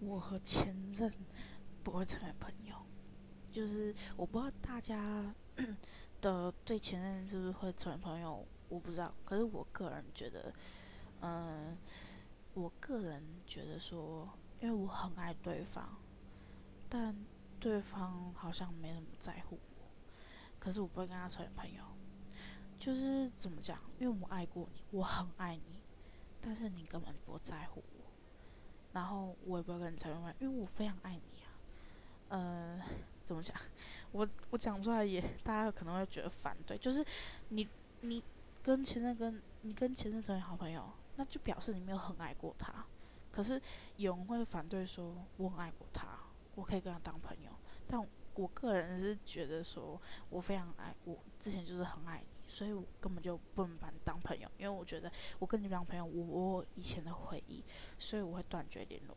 我和前任不会成为朋友，就是我不知道大家 的对前任是不是会成为朋友，我不知道。可是我个人觉得，嗯，我个人觉得说，因为我很爱对方，但对方好像没那么在乎我，可是我不会跟他成为朋友。就是怎么讲？因为我爱过你，我很爱你，但是你根本不在乎我，然后我也不会跟你成为朋友，因为我非常爱你啊。呃，怎么讲？我我讲出来也大家可能会觉得反对，就是你你跟前任跟你跟前任成为好朋友，那就表示你没有很爱过他。可是有人会反对说，我很爱过他，我可以跟他当朋友，但我个人是觉得说我非常爱我之前就是很爱你。所以我根本就不能把你当朋友，因为我觉得我跟你当朋友，我我以前的回忆，所以我会断绝联络。